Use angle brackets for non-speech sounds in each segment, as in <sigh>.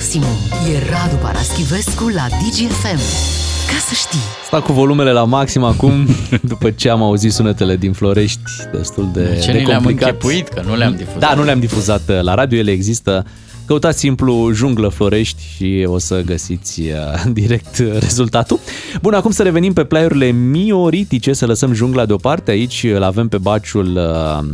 maximum. E Radu Paraschivescu la DGFM. Ca să știi. Stau cu volumele la maxim acum, <laughs> după ce am auzit sunetele din Florești, destul de, Ce de ni le-am complicat. închipuit, că nu le-am difuzat. Da, nu le-am difuzat uh, la radio, ele există. Căutați simplu Junglă Florești și o să găsiți uh, <laughs> direct uh, rezultatul. Bun, acum să revenim pe play-urile mioritice, să lăsăm jungla deoparte. Aici îl avem pe baciul uh,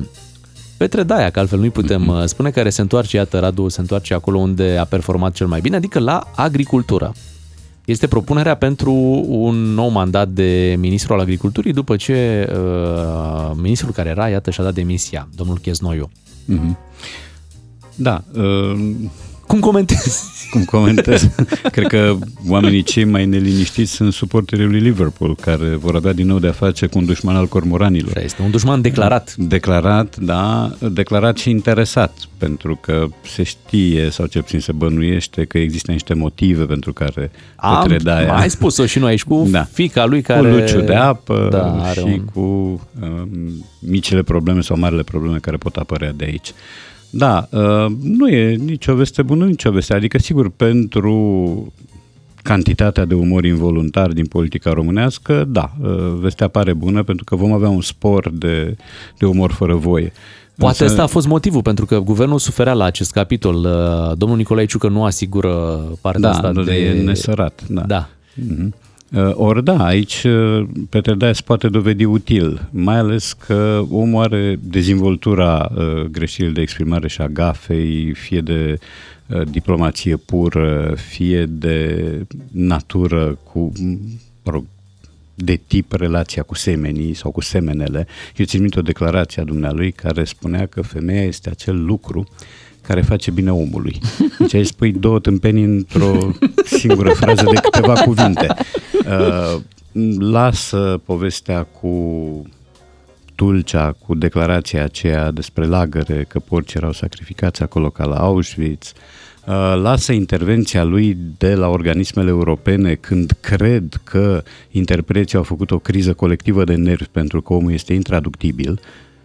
Petre Daia, că altfel nu-i putem uh, spune, care se întoarce, iată, Radu se întoarce acolo unde a performat cel mai bine, adică la agricultură. Este propunerea pentru un nou mandat de ministru al agriculturii după ce uh, ministrul care era, iată, și-a dat demisia, domnul Cheznoiu. Mhm. Da. Uh, Cum comentezi? cum comentez? <laughs> Cred că oamenii cei mai neliniștiți sunt suporterii lui Liverpool, care vor avea din nou de a face cu un dușman al cormoranilor. Așa este, un dușman declarat. Declarat, da, declarat și interesat, pentru că se știe, sau cel puțin se bănuiește, că există niște motive pentru care Am Petre Daia... mai spus-o și noi aici cu Da. fica lui care... Cu Luciu de apă da, are și un... cu um, micile probleme sau marile probleme care pot apărea de aici. Da, uh, nu e nicio veste bună, nicio veste. Adică, sigur, pentru cantitatea de umor involuntar din politica românească, da, uh, vestea pare bună pentru că vom avea un spor de, de umor fără voie. Poate Însă- ăsta a fost motivul, pentru că guvernul suferea la acest capitol. Uh, Domnul Nicolae Ciucă nu asigură partea Da, asta nu, de... e nesărat. Da. Da. Mhm. Uh, Ori da, aici uh, Petre Daia se poate dovedi util, mai ales că omul are dezvoltura uh, greșelii de exprimare și a gafei, fie de uh, diplomație pură, fie de natură cu, mă rog, de tip relația cu semenii sau cu semenele. Eu țin minte o declarație a dumnealui care spunea că femeia este acel lucru care face bine omului. Deci aici spui două tâmpenii într-o singură frază de câteva cuvinte. Uh, lasă povestea cu Tulcea, cu declarația aceea despre lagăre, că porci erau sacrificați acolo ca la Auschwitz. Uh, lasă intervenția lui de la organismele europene când cred că interpreții au făcut o criză colectivă de nervi pentru că omul este intraductibil.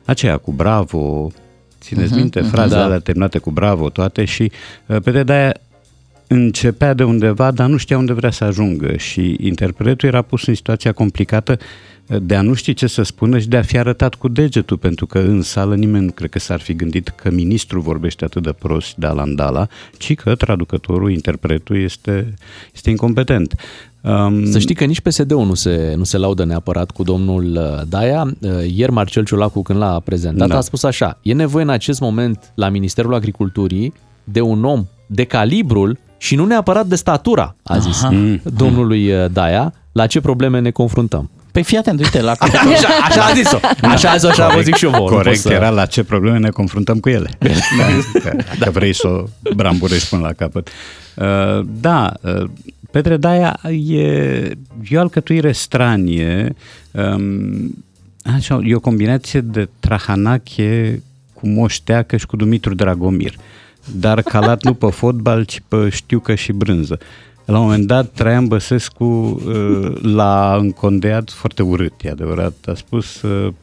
Aceea cu bravo, țineți Mhm, minte, mhm. frazele Da. alea terminate cu bravo toate și uh, pe de aia începea de undeva, dar nu știa unde vrea să ajungă și interpretul era pus în situația complicată uh, de a nu ști ce să spună și de a fi arătat cu degetul, pentru că în sală nimeni nu cred că s-ar fi gândit că ministrul vorbește atât de prost de alandala, ci că traducătorul, interpretul este, este incompetent. Um, Să știi că nici PSD-ul nu se, nu se laudă neapărat cu domnul uh, Daia. Uh, Ieri Marcel Ciulacu, când l-a prezentat, Da. a spus așa, e nevoie în acest moment la Ministerul Agriculturii de un om de calibrul și nu neapărat de statura, a zis Aha. Mm. domnului uh, Daia, la ce probleme ne confruntăm. Păi fii atent, uite, la <laughs> Așa, <laughs> așa a zis-o. Așa a zis-o, așa vă zic și eu vouă. nu Corect, pot să- era la ce probleme ne confruntăm cu ele. <laughs> da, că, dacă vrei să o bramburești până la capăt. Uh, da, uh, Petre Daia e, e o alcătuire stranie, um, așa, e o combinație de Trahanache cu Moșteacă și cu Dumitru Dragomir, dar calat nu pe fotbal, ci pe știucă și brânză. La un moment dat, Traian Băsescu uh, l-a încondeat foarte urât, e adevărat. A spus uh,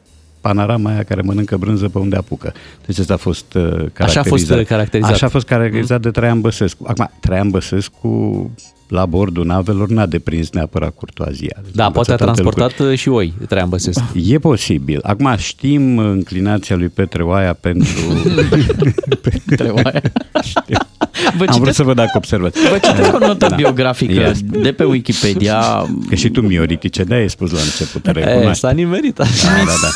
panorama aia care mănâncă brânză pe unde apucă. Deci asta a fost uh, caracterizat. Așa a fost, uh, caracterizat. Așa a fost caracterizat de Traian Băsescu. Acum, Traian Băsescu la bordul navelor n-a deprins neapărat curtoazia. Deci Da, poate a învățat alte lucruri. transportat uh, și oi, Traian Băsescu. E posibil. Acum știm înclinația lui Petre Oaia pentru... <laughs> Petre Oaia. Știu. Vă Am vrut citesc, să vă dacă observați. vă citesc o notă Da. biografică Ia. de pe Wikipedia. Că și tu, Mioritice, de ai spus la început, te E, recunoaști. s-a nimerit. Da, da, da.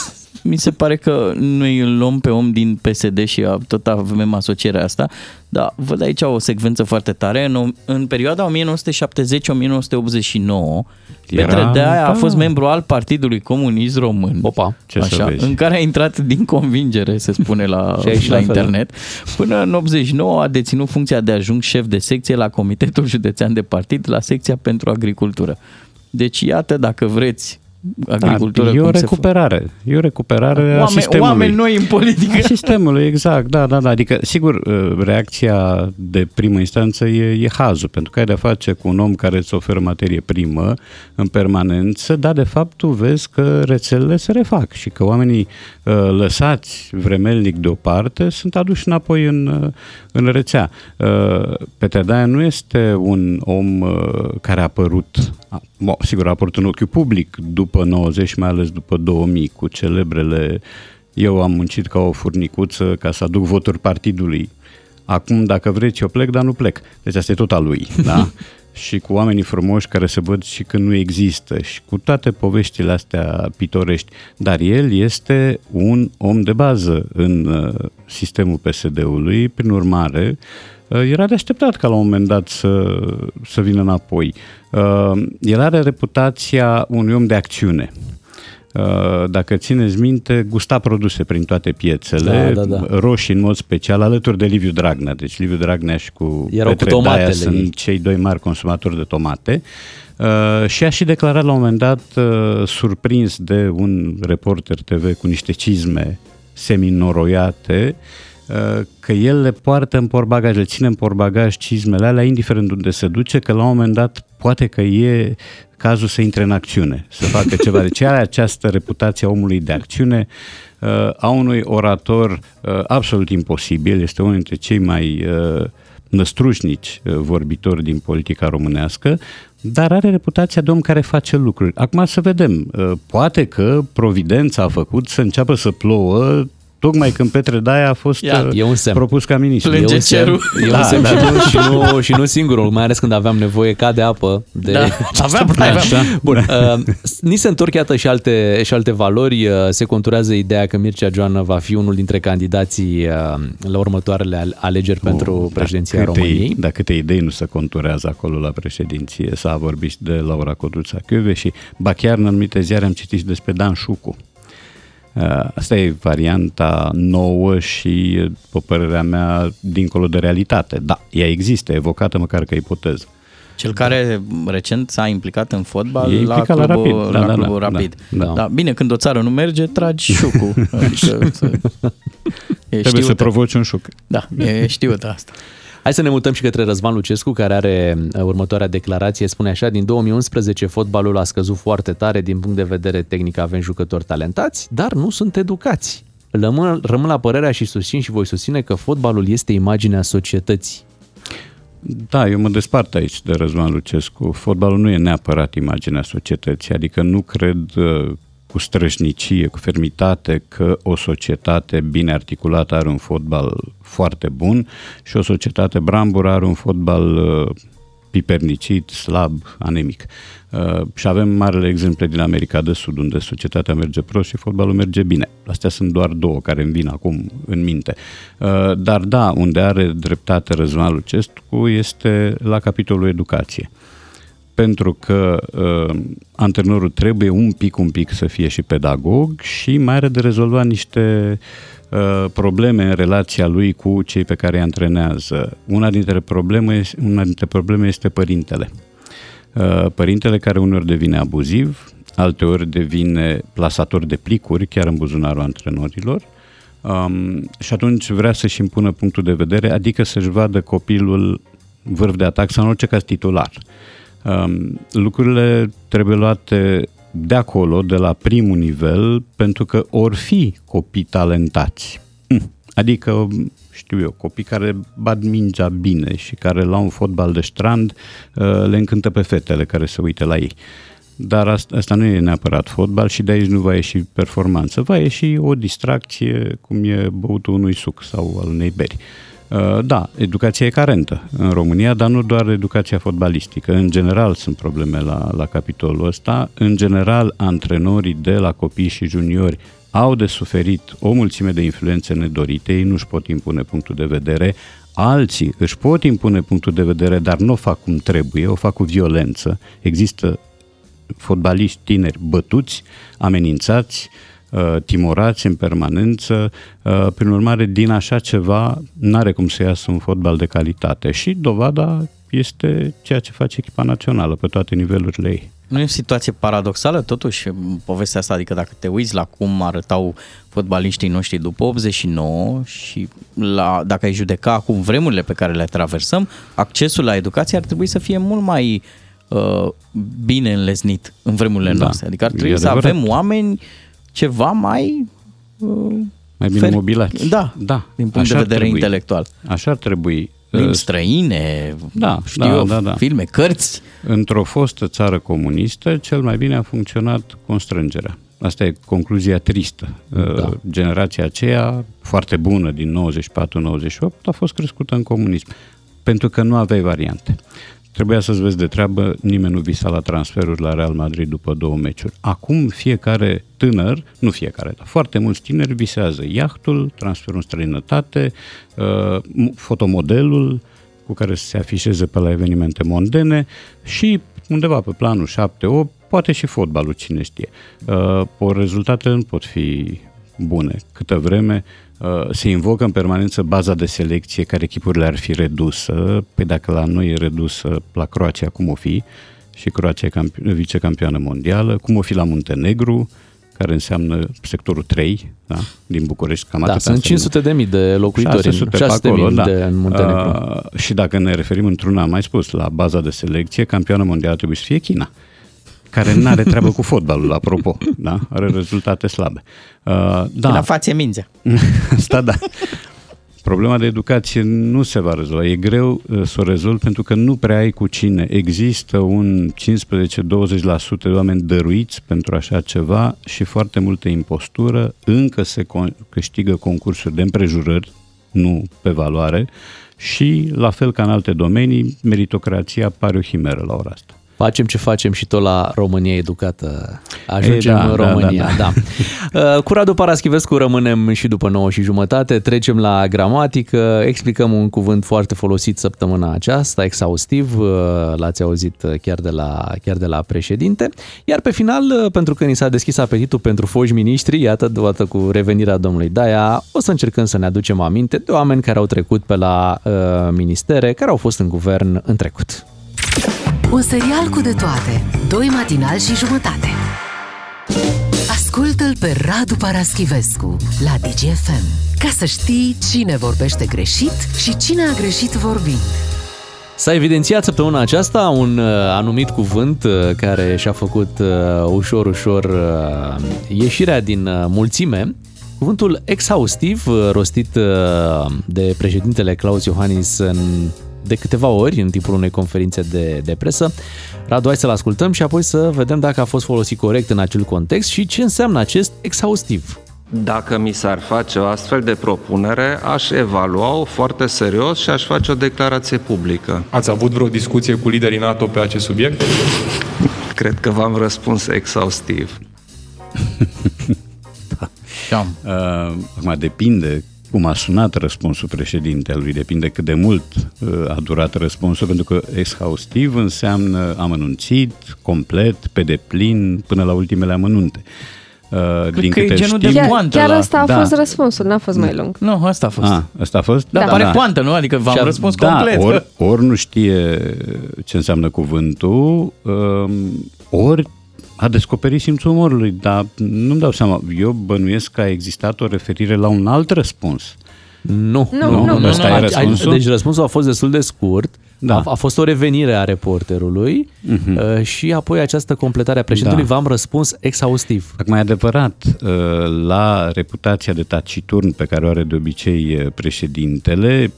Mi se pare că noi îl luăm pe om din PSD și a- tot avem asocierea asta, dar văd aici o secvență foarte tare. În, în perioada 1970-1989, Era- Petre Deaia a da. fost membru al Partidului Comunist Român. Opa. Ce să Așa, vezi. în care a intrat din convingere, se spune la, <laughs> Și aici la, la fel, internet. Până în 89 a deținut funcția de ajung șef de secție la Comitetul Județean de Partid, la secția pentru agricultură. Deci iată, dacă vreți agricultură. Da, e o cum se recuperare. E o recuperare a Oameni, sistemului. oameni noi în politică. A sistemului, exact, da, da, da. Adică, sigur, uh, reacția de primă instanță e, e hazul, pentru că ai de-a face cu un om care îți oferă materie primă în permanență, dar de fapt tu vezi că rețelele se refac și că oamenii uh, lăsați vremelnic deoparte sunt aduși înapoi în, uh, în rețea. Uh, Petre Daia nu este un om uh, care a apărut, a, bo, sigur, a apărut în ochiul public după 90 și mai ales după 2000 cu celebrele eu am muncit ca o furnicuță ca să aduc voturi partidului. Acum, dacă vreți, eu plec, dar nu plec. Deci asta e tot al lui, da? <laughs> și cu oamenii frumoși care se văd și când nu există și cu toate poveștile astea pitorești. Dar el este un om de bază în uh, sistemul PSD-ului, prin urmare, uh, era de așteptat ca la un moment dat să, să vină înapoi. Uh, el are reputația unui om de acțiune. Uh, dacă țineți minte, gusta produse prin toate piețele, Da, da, da. roșii în mod special, alături de Liviu Dragnea. Deci Liviu Dragnea și cu Erau cu Petre tomatele Daia sunt ei. cei doi mari consumatori de tomate. Uh, și a și declarat la un moment dat, uh, surprins de un reporter TV cu niște cizme seminoroiate, uh, că el le poartă în porbagaj, le ține în porbagaj cizmele alea, indiferent unde se duce, că la un moment dat poate că e cazul să intre în acțiune, să facă ceva. Deci are această reputație a omului de acțiune, uh, a unui orator uh, absolut imposibil, este unul dintre cei mai uh, năstrușnici uh, vorbitori din politica românească, dar are reputația de om care face lucruri. Acum să vedem, uh, poate că Providența a făcut să înceapă să plouă tocmai când Petre Daia a fost Ia, uh, e un semn. propus ca ministru. Plânge E un semn, cerul. e un Da, semn da, și, da. <laughs> nu, și, nu, și nu singurul, mai ales când aveam nevoie ca de apă. De Da, <laughs> această aveam, ploaie. aveam. Bun, uh, ni se întorc iată și alte, și alte valori. Uh, se conturează ideea că Mircea Joană va fi unul dintre candidații uh, la următoarele ale- alegeri pentru Oh, președinția da, câte- României. Da, câte idei nu se conturează acolo la președinție. S-a vorbit și de Laura Codruța Chiove și, ba chiar în anumite ziare am citit și despre Dan Șucu. Uh, Asta e varianta nouă și, după părerea mea, dincolo de realitate. Da, ea există, evocată măcar ca ipoteză. Cel care recent s-a implicat în fotbal E la implicat la clubul, Rapid. Da, la da, clubul da, Rapid. da, da. Da, bine, când o țară nu merge, tragi șucu. <laughs> Adică, să... E Trebuie să știută. provoci un șuc. Da, e știută asta. Hai să ne mutăm și către Răzvan Lucescu, care are uh, următoarea declarație. Spune așa, din 2011 fotbalul a scăzut foarte tare din punct de vedere tehnic, avem jucători talentați, dar nu sunt educați. Rămân, rămân la părerea și susțin și voi susține că fotbalul este imaginea societății. Da, eu mă despart aici de Răzvan Lucescu. Fotbalul nu e neapărat imaginea societății, adică nu cred uh, cu strășnicie, cu fermitate că o societate bine articulată are un fotbal foarte bun și o societate brambură are un fotbal uh, pipernicit, slab, anemic. Uh, și avem marele exemple din America de Sud, unde societatea merge prost și fotbalul merge bine. Astea sunt doar două care îmi vin acum în minte. Uh, dar da, unde are dreptate Răzvan Lucescu este la capitolul educație pentru că uh, antrenorul trebuie un pic, un pic să fie și pedagog și mai are de rezolvat niște uh, probleme în relația lui cu cei pe care îi antrenează. Una dintre probleme, una dintre probleme este părintele. Uh, părintele care uneori devine abuziv, alteori devine plasator de plicuri, chiar în buzunarul antrenorilor, um, și atunci vrea să-și impună punctul de vedere, adică să-și vadă copilul vârf de atac sau în orice caz titular. Um, lucrurile trebuie luate de acolo, de la primul nivel, pentru că or fi copii talentați. Hm, Adică, știu eu, copii care bat mingea bine și care la un fotbal de strand uh, le încântă pe fetele care se uită la ei. Dar asta, asta nu e neapărat fotbal și de aici nu va ieși performanță. Va ieși o distracție, cum e băutul unui suc sau al unei beri. Uh, Da, educația e carentă în România, dar nu doar educația fotbalistică. În general sunt probleme la, la capitolul ăsta. În general, antrenorii de la copii și juniori au de suferit o mulțime de influențe nedorite, ei nu-și pot impune punctul de vedere, alții își pot impune punctul de vedere, dar nu o fac cum trebuie, o fac cu violență. Există fotbaliști tineri bătuți, amenințați, uh, timorați în permanență. Uh, Prin urmare, din așa ceva n-are cum să iasă un fotbal de calitate. Și dovada este ceea ce face echipa națională pe toate nivelurile ei. nu e o situație paradoxală totuși povestea asta, adică dacă te uiți la cum arătau fotbaliștii noștri după 89 și la, dacă ai judeca acum vremurile pe care le traversăm, accesul la educație ar trebui să fie mult mai uh, bine înlesnit în vremurile Da, noastre. Adică ar e trebui să adevărat. avem oameni ceva mai... Uh, Mai bine fer- mobilați. Da, da. din punct Așa de ar vedere trebui. intelectual. Așa ar trebui. Limbi Uh, străine, Da, știu da, eu, da, da. filme, cărți. Într-o fostă țară comunistă, cel mai bine a funcționat constrângerea. Asta e concluzia tristă. Da. Generația aceea, foarte bună, din 94-98, a fost crescută în comunism. Pentru că nu aveai variante. Trebuia să-ți vezi de treabă, nimeni nu visa la transferuri la Real Madrid după două meciuri. Acum fiecare tânăr, nu fiecare, dar foarte mulți tineri visează iahtul, transferul în străinătate, uh, fotomodelul, cu care să se afișeze pe la evenimente mondene și undeva pe planul 7-8, poate și fotbalul, cine știe. Uh, Por rezultatele nu pot fi bune. Câtă vreme uh, se invocă în permanență baza de selecție care echipurile ar fi redusă, pe dacă la noi e redusă la Croația, cum o fi, și Croația e campi- vicecampioană mondială, cum o fi la Muntenegru, care înseamnă sectorul 3, da? din București, cam Da, atât sunt 500 de mii de locuitori, 600 în, pe 600 acolo, mii da. de, în Muntenegru. Uh, și dacă ne referim într-una, am mai spus, la baza de selecție, campioană mondială trebuie să fie China care nu are treabă cu fotbalul, apropo, da? are rezultate slabe. Uh, Da. da, La față mingea. <laughs> Asta da. Problema de educație nu se va rezolva. E greu uh, să o rezolvi pentru că nu prea ai cu cine. Există un 15-20% de oameni dăruiți pentru așa ceva și foarte multă impostură. Încă se con- câștigă concursuri de împrejurări, nu pe valoare, și, la fel ca în alte domenii, meritocrația pare o himeră la ora asta. Facem ce facem și tot la România educată. Ajungem Ei, da, în da, România, da, da. Uh, Cu Radu Paraschivescu rămânem și după 9 și jumătate. Trecem la gramatică, explicăm un cuvânt foarte folosit săptămâna aceasta, exhaustiv, uh, l-ați auzit chiar de la, chiar de la președinte. Iar pe final, uh, pentru că ni s-a deschis apetitul pentru foști miniștri, iată, deodată cu revenirea domnului Daia, o să încercăm să ne aducem aminte de oameni care au trecut pe la uh, ministere, care au fost în guvern în trecut. Un serial cu de toate. Doi matinali și jumătate. Ascultă-l pe Radu Paraschivescu la DGFM ca să știi cine vorbește greșit și cine a greșit vorbind. S-a evidențiat săptămâna aceasta un uh, anumit cuvânt uh, care și-a făcut uh, ușor, ușor uh, ieșirea din uh, mulțime. Cuvântul exhaustiv, uh, rostit uh, de președintele Claus Iohannis în, de câteva ori în timpul unei conferințe de, de presă. Radu, hai să-l ascultăm și apoi să vedem dacă a fost folosit corect în acel context și ce înseamnă acest exhaustiv. Dacă mi s-ar face o astfel de propunere, aș evalua-o foarte serios și aș face o declarație publică. Ați avut vreo discuție cu liderii NATO pe acest subiect? Cred că v-am răspuns exhaustiv. <laughs> Șam. Uh, acum depinde cum a sunat răspunsul președintelui, depinde cât de mult uh, a durat răspunsul, pentru că exhaustiv înseamnă amănunțit, complet, pe deplin, până la ultimele amănunte. Uh, că e genul de Chiar, poantă chiar la- ăsta a da. fost răspunsul, n-a fost mai lung. Nu, asta a fost. A, asta a fost? Da, Da. pare da. poantă, nu? Adică v-am Și a- răspuns Da, complet. ori, ori nu știe ce înseamnă cuvântul, um, ori a descoperit simțul umorului, dar nu-mi dau seama. Eu bănuiesc că a existat o referire la un alt răspuns. Nu, Nu, nu, nu. Ăsta e A- a- răspunsul? Deci răspunsul a fost destul de scurt. Da. A, a fost o revenire a reporterului uh, și apoi această completare a președintelui Da. v-am răspuns exhaustiv. Acum e adevărat, uh, la reputația de taciturn pe care o are de obicei uh, președintele, 5-6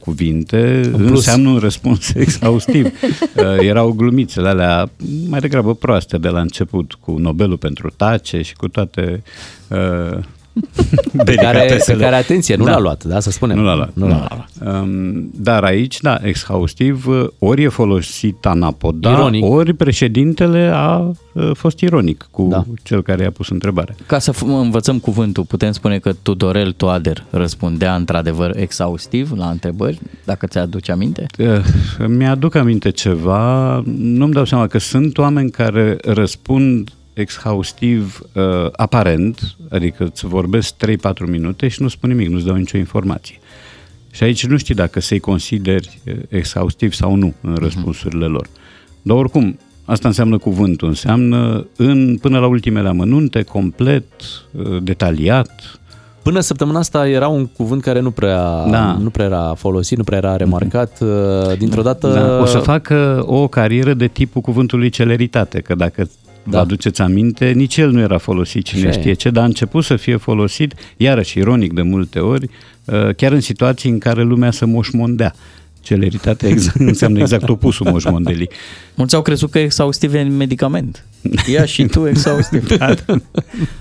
cuvinte plus. înseamnă un răspuns <laughs> exhaustiv. Uh, Erau glumițele alea mai degrabă proaste de la început, cu Nobelul pentru tace și cu toate uh, <laughs> Pe care, pe delicatesele. care, atenție, nu Da. l-a luat, da, să spunem. Nu l-a luat. Nu l-a luat. Um, dar aici, da, exhaustiv, uh, ori e folosit anapoda, Ironic. ori președintele a uh, fost ironic cu Da. cel care i-a pus întrebarea. Ca să f- învățăm cuvântul, putem spune că Tudorel Toader răspundea într-adevăr exhaustiv la întrebări, dacă ți-aduce aminte? Uh, Mi-aduc aminte ceva, nu-mi dau seama că sunt oameni care răspund exhaustiv uh, aparent, adică îți vorbesc 3-4 minute și nu spun nimic, nu-ți dau nicio informație. Și aici nu știi dacă să-i consideri uh, exhaustiv sau nu în răspunsurile lor. Dar oricum, Asta înseamnă cuvântul, înseamnă în, până la ultimele amănunte, complet, uh, detaliat. Până săptămâna asta era un cuvânt care nu prea, Da. nu prea era folosit, nu prea era remarcat. Uh, Dintr-o dată... Da, o să facă o carieră de tipul cuvântului celeritate, că dacă Da. vă aduceți aminte, nici el nu era folosit cine Așa e. știe ce, dar a început să fie folosit, iarăși ironic de multe ori, uh, chiar în situații în care lumea se moșmondea. Celeritatea ex- <laughs> înseamnă exact opusul moșmondelii. Mulți au crezut că exhaustiv e în medicament. Ia și tu exhaustiv. <laughs> Da, da.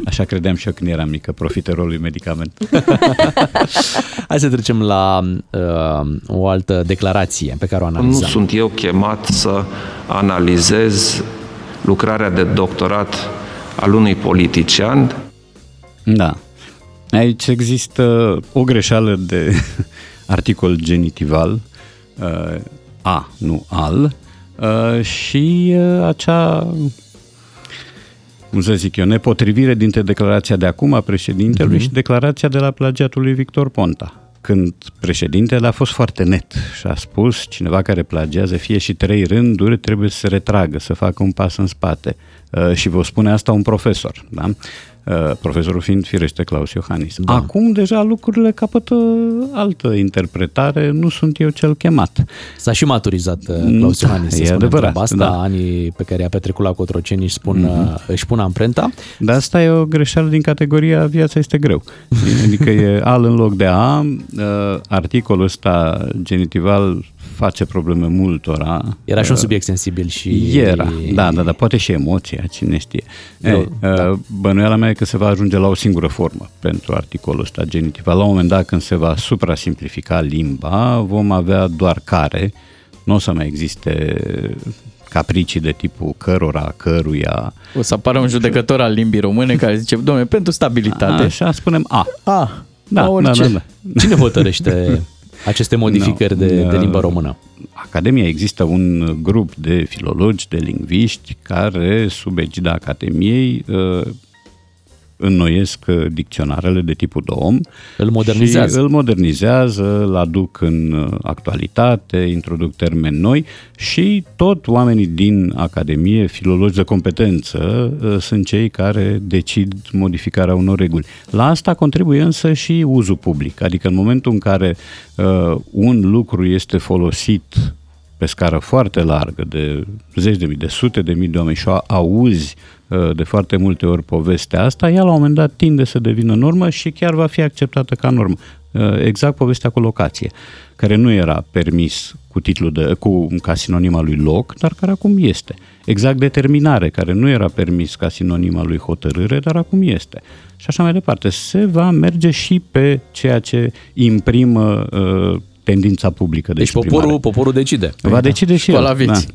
Așa credeam și eu când eram mică, profită rolului medicament. <laughs> Hai să trecem la uh, o altă declarație pe care o Nu analizăm. sunt eu chemat să analizez lucrarea de doctorat al unui politician. Da. Aici există o greșeală de <laughs> articol genitival, uh, a, nu al, uh, și uh, acea, cum să zic eu, nepotrivire dintre declarația de acum a președintelui și declarația de la plagiatul lui Victor Ponta. Când președintele a fost foarte net și a spus cineva care plagiază fie și trei rânduri trebuie să se retragă, să facă un pas în spate. Uh, și vă spune asta un profesor, da? Uh, profesorul fiind firește Claus Iohannis. Da. Acum deja lucrurile capătă altă interpretare, nu sunt eu cel chemat. S-a și maturizat uh, Claus Da, Iohannis, să e spunem adevărat, treaba asta. da. Anii pe care i-a petrecut la Cotroceni își, spun, mm-hmm. își pun amprenta. Dar asta e o greșeală din categoria viața este greu. <laughs> Adică e al în loc de a. Uh, Articolul ăsta genitival face probleme multora. Era și un Uh, subiect sensibil și... Era, da, da, da, poate și emoția, cine știe. Eu- Ei, da. Bănuiala mea e că se va ajunge la o singură formă pentru articolul ăsta genitival. La un moment dat, când se va suprasimplifica limba, vom avea doar care, nu o să mai existe capricii de tipul cărora, căruia. O să apară un judecător al limbii române care zice, domnule, pentru stabilitate. Așa spunem A. Ah, Da, la da, orice. da, da. Cine hotărăște aceste modificări No, de, de uh, limba română? Academia există un grup de filologi, de lingviști care, sub egida Academiei, uh, înnoiesc uh, dicționarele de tipul DOM. Îl modernizează. Și îl modernizează, îl aduc în uh, actualitate, introduc termeni noi și tot oamenii din Academie, filologi de competență, uh, sunt cei care decid modificarea unor reguli. La asta contribuie însă și uzul public, adică în momentul în care uh, un lucru este folosit pe scară foarte largă, de zeci de mii, de sute de mii de oameni și o auzi uh, de foarte multe ori povestea asta, ea la un moment dat tinde să devină normă și chiar va fi acceptată ca normă. Uh, Exact povestea cu locație, care nu era permis cu titlul de, cu, ca sinonim al lui loc, dar care acum este. Exact determinare, care nu era permis ca sinonim al lui hotărâre, dar acum este. Și așa mai departe. Se va merge și pe ceea ce imprimă uh, tendința publică de Deci exprimare. poporul, poporul decide. Va decide și Școala el. vieții.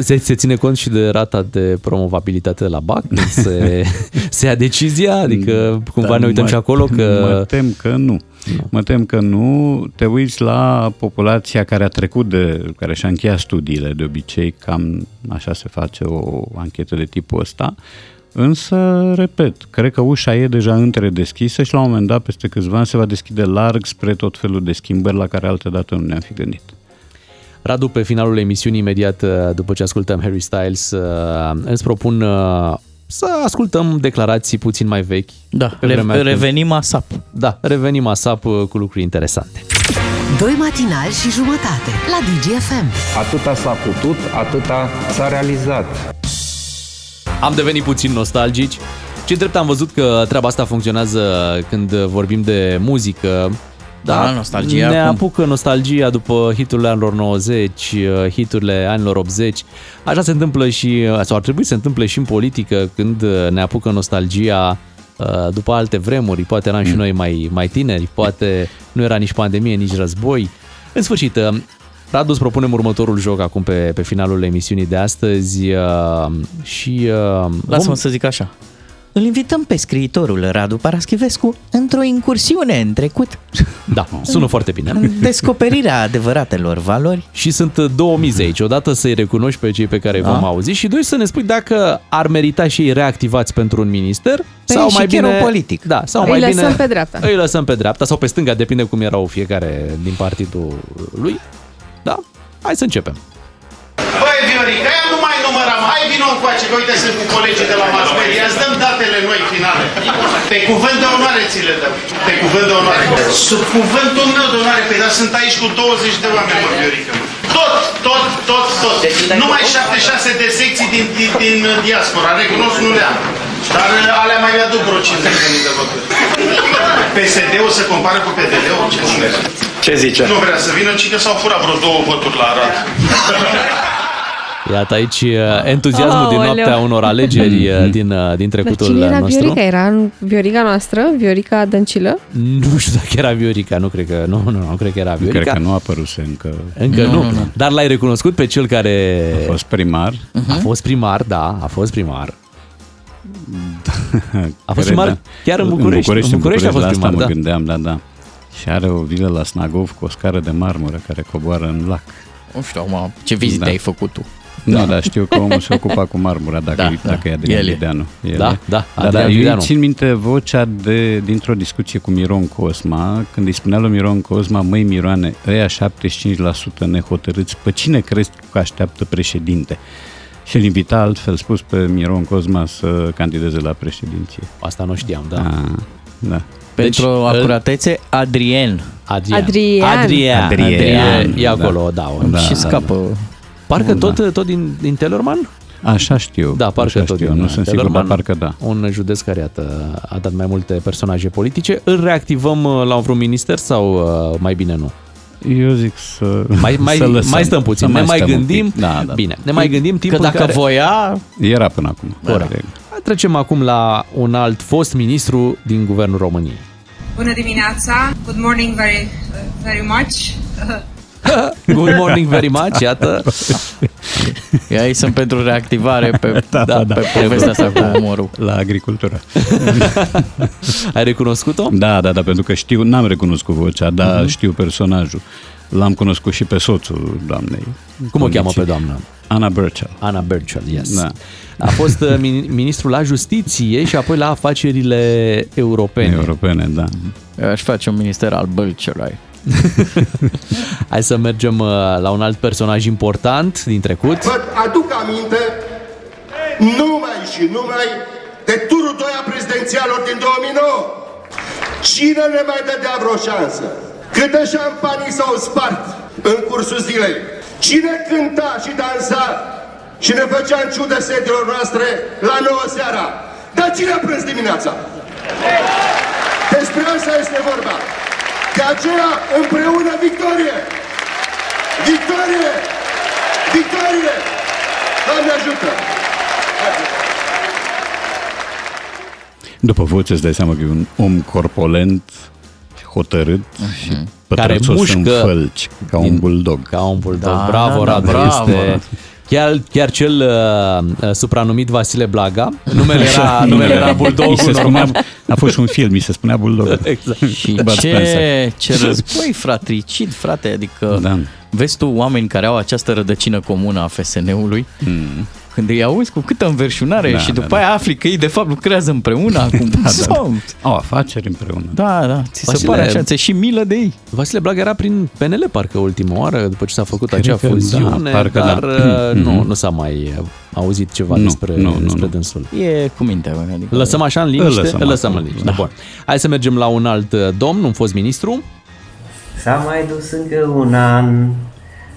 Se, se ține cont și de rata de promovabilitate de la BAC? Când se, <laughs> se ia decizia? Adică cumva Dar ne uităm mă- și acolo că... Mă tem că nu. nu. Mă tem că nu. Te uiți la populația care a trecut de, care și-a încheiat studiile, de obicei cam așa se face o anchetă de tipul ăsta. Însă, repet, cred că ușa e deja întredeschisă și la un moment dat, peste câțiva ani, se va deschide larg spre tot felul de schimbări la care altădată nu ne-am fi gândit. Radu, pe finalul emisiunii, imediat uh, după ce ascultăm Harry Styles, uh, îți propun uh, să ascultăm declarații puțin mai vechi. Da, Pe re- vremea când- revenim ASAP. Da, revenim ASAP uh, cu lucruri interesante. Doi matinali și jumătate la DGFM. Atâta s-a putut, atâta s-a realizat. Am devenit puțin nostalgici. Ce drept am văzut că treaba asta funcționează când vorbim de muzică. Da, nostalgia Ne acum. apucă nostalgia după hiturile anilor 90, hiturile anilor 80. Așa se întâmplă și, sau ar trebui să se întâmple și în politică când ne apucă nostalgia uh, după alte vremuri. Poate eram și noi mai, mai tineri, poate nu era nici pandemie, nici război. În sfârșit, uh, Radu, îți propunem următorul joc acum pe, pe finalul emisiunii de astăzi uh, și... Uh, Lasă-mă să zic așa. Îl invităm pe scriitorul Radu Paraschivescu într-o incursiune în trecut, Da, sună foarte bine. în descoperirea adevăratelor valori. Și sunt uh, două mize aici. Odată să-i recunoști pe cei pe care îi vom Da. auzi și doi să ne spui dacă ar merita și ei reactivați pentru un minister Păi sau și mai chiar bine un politic. Da, sau Îi mai lăsăm bine pe dreapta. Îi lăsăm pe dreapta sau pe stânga, depinde cum erau fiecare din partidul lui. Da? Hai să începem. Băi, Viorica, ea nu mai numărăm, hai vino încoace, că uite sunt cu colegii de la mass media, îți dăm datele noi finale. Pe cuvânt de onoare ți le dăm. Pe cuvânt de onoare. Sub cuvântul meu de onoare, pe dar sunt aici cu 20 de oameni, mă, Viorica. Tot, tot, tot, tot. Numai 7-6 de secții din, din, din diaspora, recunosc, nu le am. Dar uh, alea mai le-aduc vreo 50 de voturi. PSD-ul se compară cu PDL-ul? Ce spune? Ce zice? Nu vrea să vină, ci că s-au furat vreo două voturi la Arad. Iată aici uh, entuziasmul din Aoleu. noaptea unor alegeri uh, din, uh, din Dar trecutul cine era nostru. Viorica? Era Viorica noastră? Viorica Dăncilă? Nu știu dacă era Viorica, nu cred că, nu, nu, nu cred că era Viorica. Cred că nu a apăruse încă. Încă nu, nu, nu, dar l-ai recunoscut pe cel care A fost primar. a fost primar, da, a fost primar. <laughs> A fost Cred, primar da. chiar în București. În București, În București a fost la asta primar, mă da. gândeam, da, da. Și are o vilă la Snagov cu o scară de marmură care coboară în lac. Nu știu acum ce vizite Da. ai făcut tu. Nu, da. dar știu că omul se ocupa cu marmura, dacă, Da, da, da. dacă e Adrian El e. Lideanu. El Da, e. da, da, Adrian da, eu Lideanu. țin minte vocea de, dintr-o discuție cu Miron Cosma, când îi spunea lui Miron Cosma, măi Miroane, ăia 75% nehotărâți, pe cine crezi că așteaptă președinte? Și îl invita altfel spus pe Miron Cosma să candideze la președinție. Asta nu știam, da. Ah, da. Pentru Deci, acuratețe, Adrien. Adrian. Adrian. Adrian. Adrian, Adrian. E da. acolo, da. Da, da. și da, scapă. Parcă tot, tot din, din Tellerman? Așa știu. Da, parcă așa tot știu. din Nu sunt sigur, Tellerman. dar parcă da. Un județ care, iată, a dat mai multe personaje politice. Îl reactivăm uh, la un vreun minister sau uh, mai bine nu? Eu zic să Mai, <laughs> mai, să lăsăm, mai stăm puțin, să ne mai stăm un gândim. pic. Da, da. Bine, ne mai gândim Că timpul dacă în care... voia, Era până acum. Corect. Trecem acum la un alt fost ministru din Guvernul României. Bună dimineața! Good morning very, very much! <laughs> <laughs> Good morning very much, iată. <laughs> ei sunt pentru reactivare pe, <laughs> Da, da, da. pe povestea asta cu umorul. La agricultură. Ai recunoscut-o? Da, da, da, pentru că știu, n-am recunoscut vocea, dar uh-huh. știu personajul. L-am cunoscut și pe soțul doamnei. Cum o cheamă Condiții. pe doamnă? Ana Burchell. Ana Burchell, yes. Da. A fost uh, min- ministru la justiție și apoi la afacerile europene. Europene, da. Eu aș face un minister al bălcelai. <laughs> Hai să mergem uh, la un alt personaj important din trecut. Vă aduc aminte numai și numai de turul 2 a prezidențialor din 2009. Cine ne mai dădea vreo șansă? Câte șampanii s-au spart în cursul zilei? Cine cânta și dansa și ne făcea în ciudă sediilor noastre la 9 seara? Dar cine a prânz dimineața? Despre asta este vorba. De aceea, împreună, victorie! Victorie! Victorie! Doamne ajută! După voce îți dai seama că e un om corpolent, hotărât și Care pătrățos în mușcă fălci, ca un bulldog. Ca un bulldog. Da, bravo, da, da, Radu. bravo. Este chiar, chiar cel uh, uh, supranumit Vasile Blaga. Numele era, <laughs> numele era Mi bulldogul se spunea, normal. a fost și un film, mi se spunea bulldog. <laughs> Exact. Și Bud Spencer. ce, ce război fratricid, frate, adică Da. vezi tu oameni care au această rădăcină comună a FSN-ului, mm. Când îi auzi cu câtă înverșunare Da, și da, după da. aia afli că ei de fapt lucrează împreună <laughs> acum. da, da. Au afaceri împreună. da, da, ți se Vasile- pare așa, ți și milă de ei. Vasile Blaga era prin PNL parcă ultima oară, după ce s-a făcut Cred acea că fuziune, da, parcă dar da. uh, nu, Mhm. nu s-a mai uh, auzit ceva Nu, despre, nu, nu, despre nu. dânsul. E cu minte, bă, adică... Îl lăsăm așa în liniște? Îl lăsăm Îl lăsăm în acolo, liniște. da. Bun. Hai să mergem la un alt uh, domn, un fost ministru. S-a mai dus încă un an,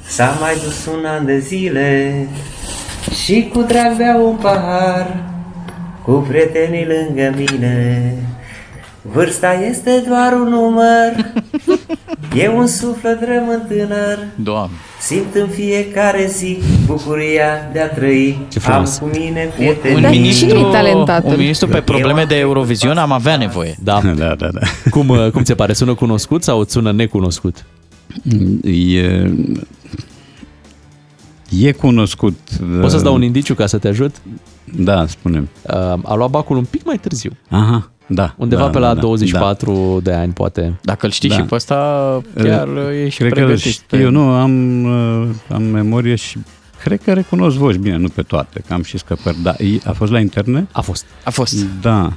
s-a mai dus un an de zile Și cu drag beau un pahar, cu prietenii lângă mine Vârsta este doar un număr, <laughs> e un suflet rămân tânăr Doamne. Simt în fiecare zi bucuria de a trăi Ce frumos. Am cu mine Un, prieteni un Dar ministru, cine e talentatul? un ministru pe probleme de Eurovision am avea nevoie. Da. Da, da, da. Cum, uh, cum ți se pare? Sună cunoscut sau îți sună necunoscut? E, e cunoscut. Poți să-ți dau un indiciu ca să te ajut? Da, spunem. Uh, a luat bacul un pic mai târziu. Aha, da. Undeva da, pe la da, da, 24 de ani, poate. Dacă îl știi Da. și pe ăsta, chiar ești Cred că îl pregătit. știu, nu, am, uh, am memorie și cred că recunosc voci bine, nu pe toate, că am și scăpări. Da, e- a fost la internet? A fost. A fost. Da.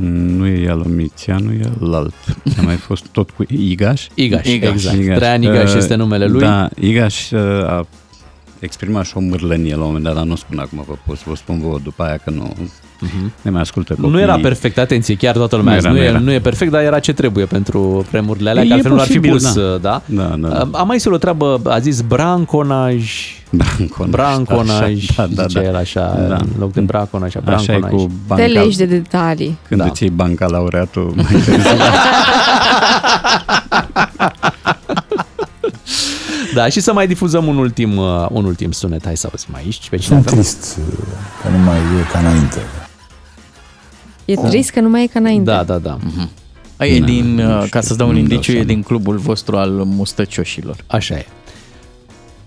Nu e Ialomițianu, e alt. A mai fost tot cu Igaș. Igaș, Igaș. exact. Traian Igaș Uh, este numele lui. Da, Igaș uh, a exprima și o mârlănie la un moment dat, dar nu spun acum, vă pot să vă spun vouă după aia că nu ne mai ascultă copiii. Nu era perfect, atenție, chiar toată lumea Nu nu, era, nu, nu e, era. nu e perfect, dar era ce trebuie pentru vremurile alea, E că altfel nu ar fi posibil, pus, da. da? Da, da, da. Am mai zis o treabă, a zis branconaj, Branconaj, branconaj, da, da, zicea da. el așa, Da. în loc de braconaj, așa, Așa e branconaj. cu Te banca, legi de detalii. când Da. îți iei banca laureatul mai târziu. <laughs> Da, și să mai difuzăm un ultim, uh, un ultim sunet. Hai să auzim aici pe cine Sunt avem. trist că nu mai e ca înainte. E trist că nu mai e ca înainte. Da, da, da. A, e Na, din, nu uh, știu, ca să-ți dau un nu-mi dau indiciu, e seama. din clubul vostru al mustăcioșilor. Așa e.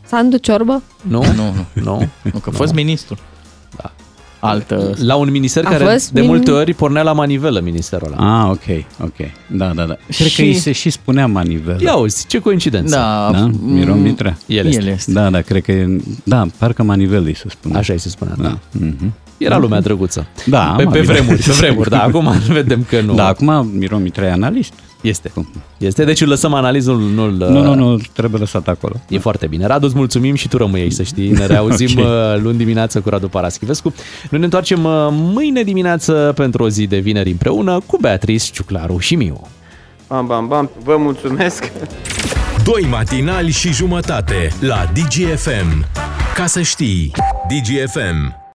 Sandu Ciorbă? Nu? Nu, nu. Nu? Nu, că a fost ministru. Da. Altă... La un minister A care fost de min- multe ori pornea la manivelă ministerul ăla. ah, ok, ok. Da, da, da. Cred Și- că îi se și spunea manivelă. Ia uzi, ce coincidență. Da, Da? Miron Mitrea. El este. El este. Da, da, cred că e... Da, parcă manivelă îi se spune. Așa îi se spunea, da. Da. Mhm. Era lumea drăguță. Da, pe, pe amabil. vremuri, pe vremuri, da, acum <laughs> vedem că nu. Da, acum Miron Mitrea e analist. Este. Este, deci îl lăsăm analizul, nu Nu, nu, nu, trebuie lăsat acolo. E foarte bine. Radu, îți mulțumim și tu rămâi aici, să știi. Ne <laughs> reauzim Ok. okay. luni dimineață cu Radu Paraschivescu. Noi ne întoarcem uh, mâine dimineață pentru o zi de vineri împreună cu Beatrice, Ciuclaru și Miu. Bam, bam, bam, vă mulțumesc! Doi matinali și jumătate la DGFM. Ca să știi, DGFM.